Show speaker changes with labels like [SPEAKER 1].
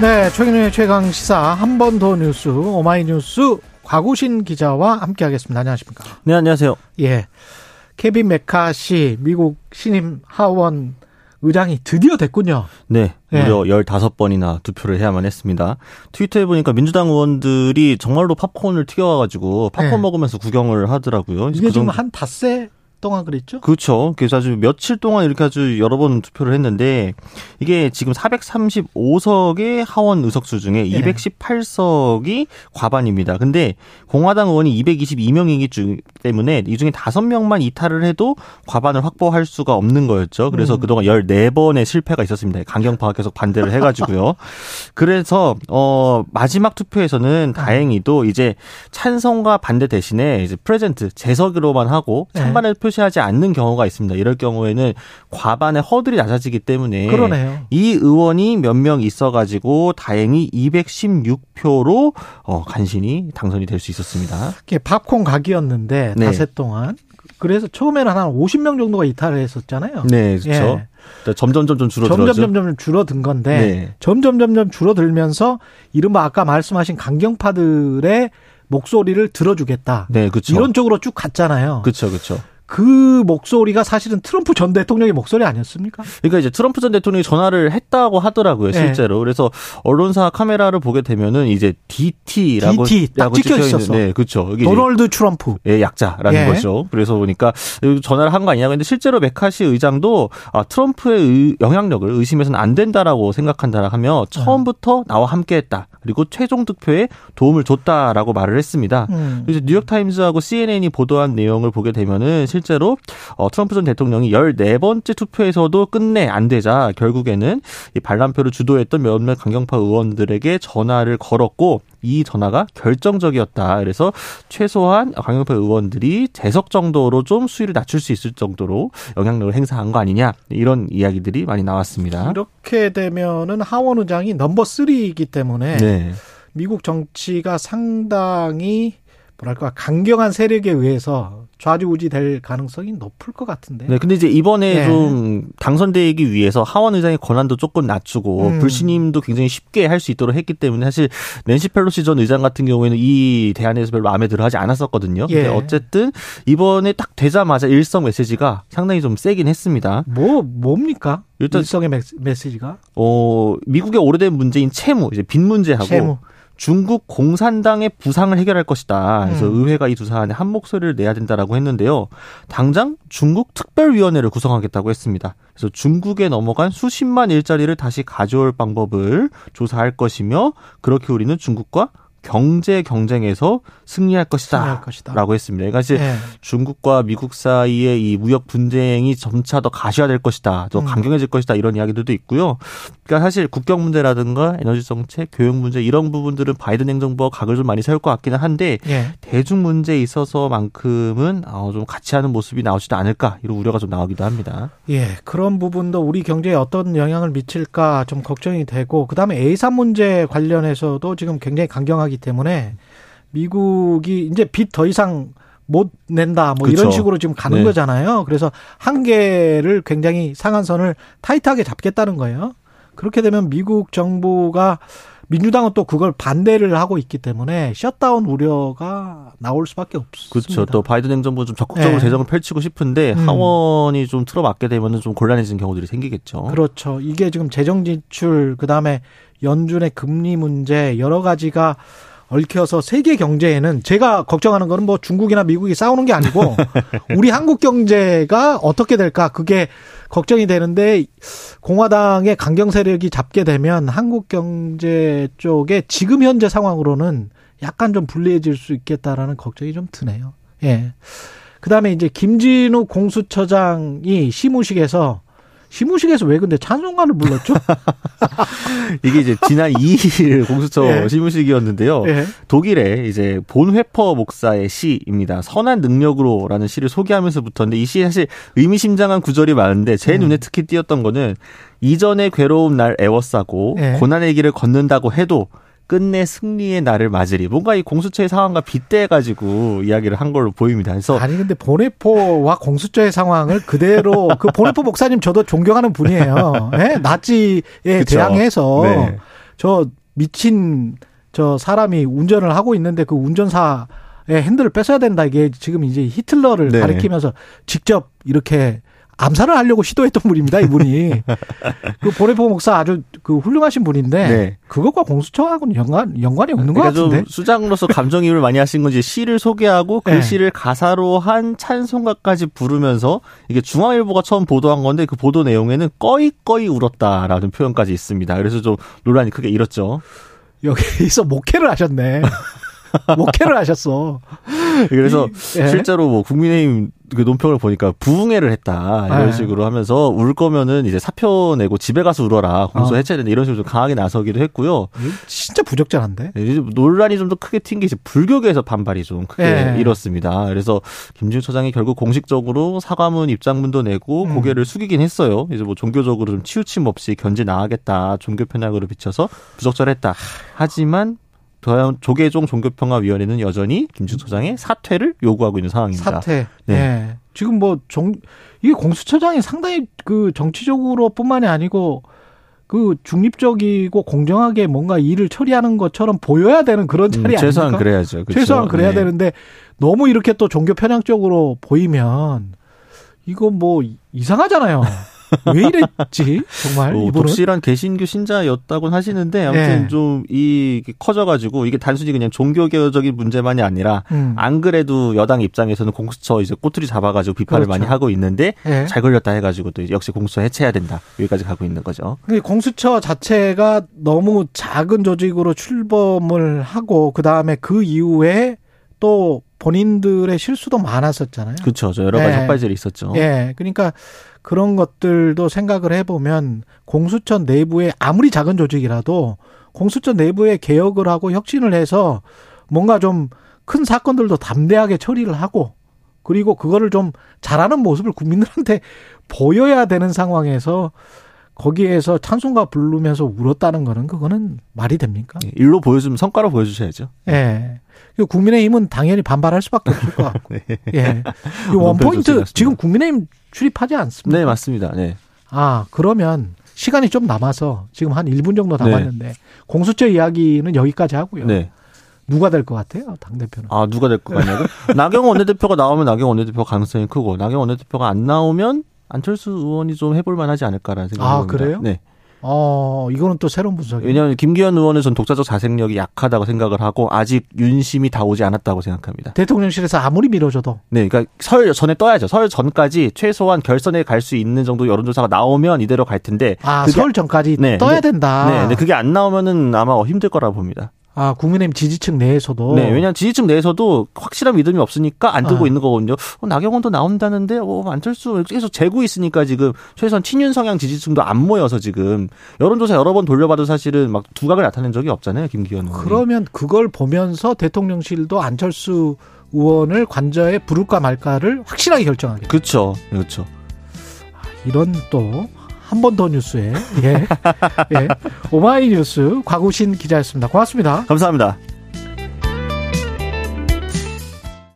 [SPEAKER 1] 네, 최경영의 최강 시사 한 번 더 뉴스 오마이뉴스 곽우신 기자와 함께하겠습니다. 안녕하십니까?
[SPEAKER 2] 네, 안녕하세요.
[SPEAKER 1] 예, 케빈 매카시 미국 신임 하원 의장이 드디어 됐군요.
[SPEAKER 2] 네, 무려 예. 15번이나 투표를 해야만 했습니다. 트위터에 보니까 민주당 의원들이 정말로 팝콘을 튀겨와가지고 팝콘 예. 먹으면서 구경을 하더라고요.
[SPEAKER 1] 이게 그 지금 한 닷새 동안 그랬죠?
[SPEAKER 2] 그렇죠. 그래서 아주 며칠 동안 이렇게 아주 여러 번 투표를 했는데 이게 지금 435석의 하원 의석수 중에 네. 218석이 과반입니다. 근데 공화당 의원이 222명이기 때문에 이 중에 5명만 이탈을 해도 과반을 확보할 수가 없는 거였죠. 그래서 음. 그동안 14번의 실패가 있었습니다. 강경파가 계속 반대를 해 가지고요. 그래서 어 마지막 투표에서는 다행히도 이제 찬성과 반대 대신에 이제 프레젠트 재석으로만 하고 네. 찬반을 네. 표시하지 않는 경우가 있습니다. 이럴 경우에는 과반의 허들이 낮아지기 때문에
[SPEAKER 1] 그러네요.
[SPEAKER 2] 이 의원이 몇 명 있어가지고 다행히 216표로 어, 간신히 당선이 될 수 있었습니다.
[SPEAKER 1] 팝콘 각이었는데 네. 닷새 동안 그래서 처음에는 한 50명 정도가 이탈을 했었잖아요.
[SPEAKER 2] 네, 그렇죠. 예. 점점 점점 줄어들었죠.
[SPEAKER 1] 점점 점점 줄어든 건데 네. 점점 점점 줄어들면서 이른바 아까 말씀하신 강경파들의 목소리를 들어주겠다.
[SPEAKER 2] 네, 그렇죠.
[SPEAKER 1] 이런 쪽으로 쭉 갔잖아요.
[SPEAKER 2] 그렇죠, 그렇죠.
[SPEAKER 1] 그 목소리가 사실은 트럼프 전 대통령의 목소리 아니었습니까?
[SPEAKER 2] 그러니까 이제 트럼프 전 대통령이 전화를 했다고 하더라고요, 네. 실제로. 네. 그래서 언론사 카메라를 보게 되면은 이제 DT라고
[SPEAKER 1] DT 딱 찍혀 있었어.
[SPEAKER 2] 네, 그렇죠.
[SPEAKER 1] 도널드 트럼프.
[SPEAKER 2] 의 약자라는 예. 거죠. 그래서 보니까 전화를 한 거 아니냐. 근데 실제로 메카시 의장도 아, 트럼프의 영향력을 의심해서는 안 된다라고 생각한다 하며 처음부터 나와 함께했다. 그리고 최종 득표에 도움을 줬다라고 말을 했습니다. 음. 그래서 뉴욕 타임즈하고 CNN이 보도한 내용을 보게 되면은 실 제로 어, 트럼프 전 대통령이 14번째 투표에서도 끝내 안 되자 결국에는 이 반란표를 주도했던 몇몇 강경파 의원들에게 전화를 걸었고 이 전화가 결정적이었다. 그래서 최소한 강경파 의원들이 재석 정도로 좀 수위를 낮출 수 있을 정도로 영향력을 행사한 거 아니냐 이런 이야기들이 많이 나왔습니다.
[SPEAKER 1] 이렇게 되면은 하원 의장이 넘버 3이기 때문에 네. 미국 정치가 상당히 뭐랄까 강경한 세력에 의해서 좌지우지 될 가능성이 높을 것 같은데.
[SPEAKER 2] 네, 근데 이제 이번에 네. 좀 당선되기 위해서 하원 의장의 권한도 조금 낮추고 음. 불신임도 굉장히 쉽게 할 수 있도록 했기 때문에 사실 낸시 펠로시 전 의장 같은 경우에는 이 대안에서 별로 마음에 들어하지 않았었거든요. 예. 근데 어쨌든 이번에 딱 되자마자 일성 메시지가 상당히 좀 세긴 했습니다.
[SPEAKER 1] 뭐 뭡니까? 일단 일성의 메시지가?
[SPEAKER 2] 어 미국의 오래된 문제인 채무, 이제 빚 문제하고 채무. 중국 공산당의 부상을 해결할 것이다. 그래서 음. 의회가 이 두 사안에 한 목소리를 내야 된다라고 했는데요. 당장 중국 특별위원회를 구성하겠다고 했습니다. 그래서 중국에 넘어간 수십만 일자리를 다시 가져올 방법을 조사할 것이며 그렇게 우리는 중국과 경제 경쟁에서 승리할 것이다. 라고 했습니다. 그러니까 이제 네. 중국과 미국 사이의 이 무역 분쟁이 점차 더 가시화될 것이다. 더 음. 강경해질 것이다. 이런 이야기들도 있고요. 그러니까 사실 국경 문제라든가 에너지 정책, 교육 문제 이런 부분들은 바이든 행정부가 각을 좀 많이 세울 것 같기는 한데 네. 대중 문제에 있어서만큼은 어, 좀 같이 하는 모습이 나오지도 않을까 이런 우려가 좀 나오기도 합니다.
[SPEAKER 1] 예, 그런 부분도 우리 경제에 어떤 영향을 미칠까 좀 걱정이 되고 그다음에 에이산 문제 관련해서도 지금 굉장히 강경하게 하기 때문에 미국이 이제 빚 더 이상 못 낸다 뭐 그렇죠. 이런 식으로 지금 가는 네. 거잖아요. 그래서 한계를 굉장히 상한선을 타이트하게 잡겠다는 거예요. 그렇게 되면 미국 정부가 민주당은 또 그걸 반대를 하고 있기 때문에 셧다운 우려가 나올 수밖에 없습니다.
[SPEAKER 2] 그렇죠. 또 바이든 행정부 좀 적극적으로 네. 재정을 펼치고 싶은데 음. 하원이 좀 틀어막게 되면은 좀 곤란해지는 경우들이 생기겠죠.
[SPEAKER 1] 그렇죠. 이게 지금 재정 지출 그다음에 연준의 금리 문제 여러 가지가 얽혀서 세계 경제에는 제가 걱정하는 거는 뭐 중국이나 미국이 싸우는 게 아니고 우리 한국 경제가 어떻게 될까 그게 걱정이 되는데 공화당의 강경 세력이 잡게 되면 한국 경제 쪽에 지금 현재 상황으로는 약간 좀 불리해질 수 있겠다라는 걱정이 좀 드네요. 예. 그 다음에 이제 김진우 공수처장이 시무식에서 시무식에서 왜 근데 찬송가를 불렀죠?
[SPEAKER 2] 이게 이제 지난 2일 공수처 예. 시무식이었는데요. 예. 독일의 이제 본회퍼 목사의 시입니다. 선한 능력으로라는 시를 소개하면서부터인데 이 시에 사실 의미심장한 구절이 많은데 제 음. 눈에 특히 띄었던 거는 이전의 괴로운 날 애워싸고 예. 고난의 길을 걷는다고 해도 끝내 승리의 날을 맞으리. 뭔가 이 공수처의 상황과 빗대가지고 이야기를 한 걸로 보입니다. 그래서
[SPEAKER 1] 아니 근데 보네포와 공수처의 상황을 그대로 그 보네포 목사님 저도 존경하는 분이에요. 네? 나치에 그쵸. 대항해서 네. 저 미친 저 사람이 운전을 하고 있는데 그 운전사의 핸들을 뺏어야 된다 이게 지금 이제 히틀러를 네. 가리키면서 직접 이렇게 암살을 하려고 시도했던 분입니다, 이분이. 그 보레포 목사 아주 그 훌륭하신 분인데 네. 그것과 공수처하고는 연관 연관이 없는 그러니까 것 같은데.
[SPEAKER 2] 수장으로서 감정이입을 많이 하신 건지 시를 소개하고 그 네. 시를 가사로 한 찬송가까지 부르면서 이게 중앙일보가 처음 보도한 건데 그 보도 내용에는 꺼이꺼이 울었다라는 표현까지 있습니다. 그래서 좀 논란이 크게 일었죠.
[SPEAKER 1] 여기서 목회를 하셨네. 목회를 하셨어.
[SPEAKER 2] 그래서 이, 예. 실제로 뭐 국민의힘 그 논평을 보니까 부흥회를 했다 이런 예. 식으로 하면서 울 거면은 이제 사표 내고 집에 가서 울어라 공소 어. 해체된다 이런 식으로 좀 강하게 나서기도 했고요.
[SPEAKER 1] 진짜 부적절한데.
[SPEAKER 2] 네, 이제 논란이 좀 더 크게 튄 게 이제 불교계에서 반발이 좀 크게 예. 일었습니다. 그래서 김준 처장이 결국 공식적으로 사과문 입장문도 내고 음. 고개를 숙이긴 했어요. 이제 뭐 종교적으로 좀 치우침 없이 견제 나가겠다 종교 편향으로 비춰서 부적절했다. 하지만 조계종 종교평화위원회는 여전히 김준 처장의 사퇴를 요구하고 있는 상황입니다.
[SPEAKER 1] 사퇴. 네. 네. 지금 뭐 정, 이게 공수처장이 상당히 그 정치적으로뿐만이 아니고 그 중립적이고 공정하게 뭔가 일을 처리하는 것처럼 보여야 되는 그런 음, 자리 음,
[SPEAKER 2] 최소한 아닙니까? 그래야죠.
[SPEAKER 1] 그렇죠? 최소한 그래야 네. 되는데 너무 이렇게 또 종교 편향적으로 보이면 이거 뭐 이상하잖아요. 왜 이랬지? 정말 뭐,
[SPEAKER 2] 이분은 독실한 개신교 신자였다고 하시는데 아무튼 네. 좀이 커져가지고 이게 단순히 그냥 종교개혁적인 문제만이 아니라 음. 안 그래도 여당 입장에서는 공수처 이제 꼬투리 잡아가지고 비판을 그렇죠. 많이 하고 있는데 네. 잘 걸렸다 해가지고 또 역시 공수처 해체해야 된다 여기까지 가고 있는 거죠.
[SPEAKER 1] 공수처 자체가 너무 작은 조직으로 출범을 하고 그 다음에 그 이후에 또 본인들의 실수도 많았었잖아요.
[SPEAKER 2] 그렇죠. 여러 가지 네. 헛발질이 있었죠.
[SPEAKER 1] 예. 그러니까 그런 것들도 생각을 해보면 공수처 내부에 아무리 작은 조직이라도 공수처 내부에 개혁을 하고 혁신을 해서 뭔가 좀 큰 사건들도 담대하게 처리를 하고 그리고 그거를 좀 잘하는 모습을 국민들한테 보여야 되는 상황에서 거기에서 찬송가 부르면서 울었다는 거는 그거는 말이 됩니까?
[SPEAKER 2] 예, 일로 보여주면 성과로 보여주셔야죠.
[SPEAKER 1] 예. 네. 국민의힘은 당연히 반발할 수밖에 없을 것 같고. 네. 예. 원포인트 지금 국민의힘 출입하지 않습니다.
[SPEAKER 2] 네, 맞습니다. 네.
[SPEAKER 1] 아, 그러면 시간이 좀 남아서 지금 한 1분 정도 남았는데 네. 공수처 이야기는 여기까지 하고요. 네. 누가 될 것 같아요, 당대표는?
[SPEAKER 2] 아, 누가 될 것 같냐고? 나경원 원내대표가 나오면 나경원 원내대표 가능성이 크고, 나경원 원내대표가 안 나오면 안철수 의원이 좀 해볼 만하지 않을까라는 생각이 듭니다.
[SPEAKER 1] 아, 그래요? 네. 어, 이거는 또 새로운 분석이에요.
[SPEAKER 2] 왜냐하면 김기현 의원은 전 독자적 자생력이 약하다고 생각을 하고 아직 윤심이 다 오지 않았다고 생각합니다.
[SPEAKER 1] 대통령실에서 아무리 밀어줘도.
[SPEAKER 2] 네, 그러니까 설 전에 떠야죠. 설 전까지 최소한 결선에 갈 수 있는 정도 여론조사가 나오면 이대로 갈 텐데.
[SPEAKER 1] 아, 설 전까지 네, 떠야 된다.
[SPEAKER 2] 네, 근데 그게 안 나오면은 아마 힘들 거라 봅니다.
[SPEAKER 1] 아, 국민의힘 지지층 내에서도.
[SPEAKER 2] 네, 왜냐하면 지지층 내에서도 확실한 믿음이 없으니까 안 뜨고 아. 있는 거거든요. 어, 나경원도 나온다는데, 어, 안철수 계속 재고 있으니까 지금 최소한 친윤 성향 지지층도 안 모여서 지금 여론조사 여러 번 돌려봐도 사실은 막 두각을 나타낸 적이 없잖아요, 김기현 의원.
[SPEAKER 1] 그러면 그걸 보면서 대통령실도 안철수 의원을 관저에 부를까 말까를 확실하게 결정하게.
[SPEAKER 2] 그렇죠, 그렇죠.
[SPEAKER 1] 이런 또 한 번 더 뉴스에 예. 예. 오마이뉴스 과구신 기자였습니다. 고맙습니다.
[SPEAKER 2] 감사합니다.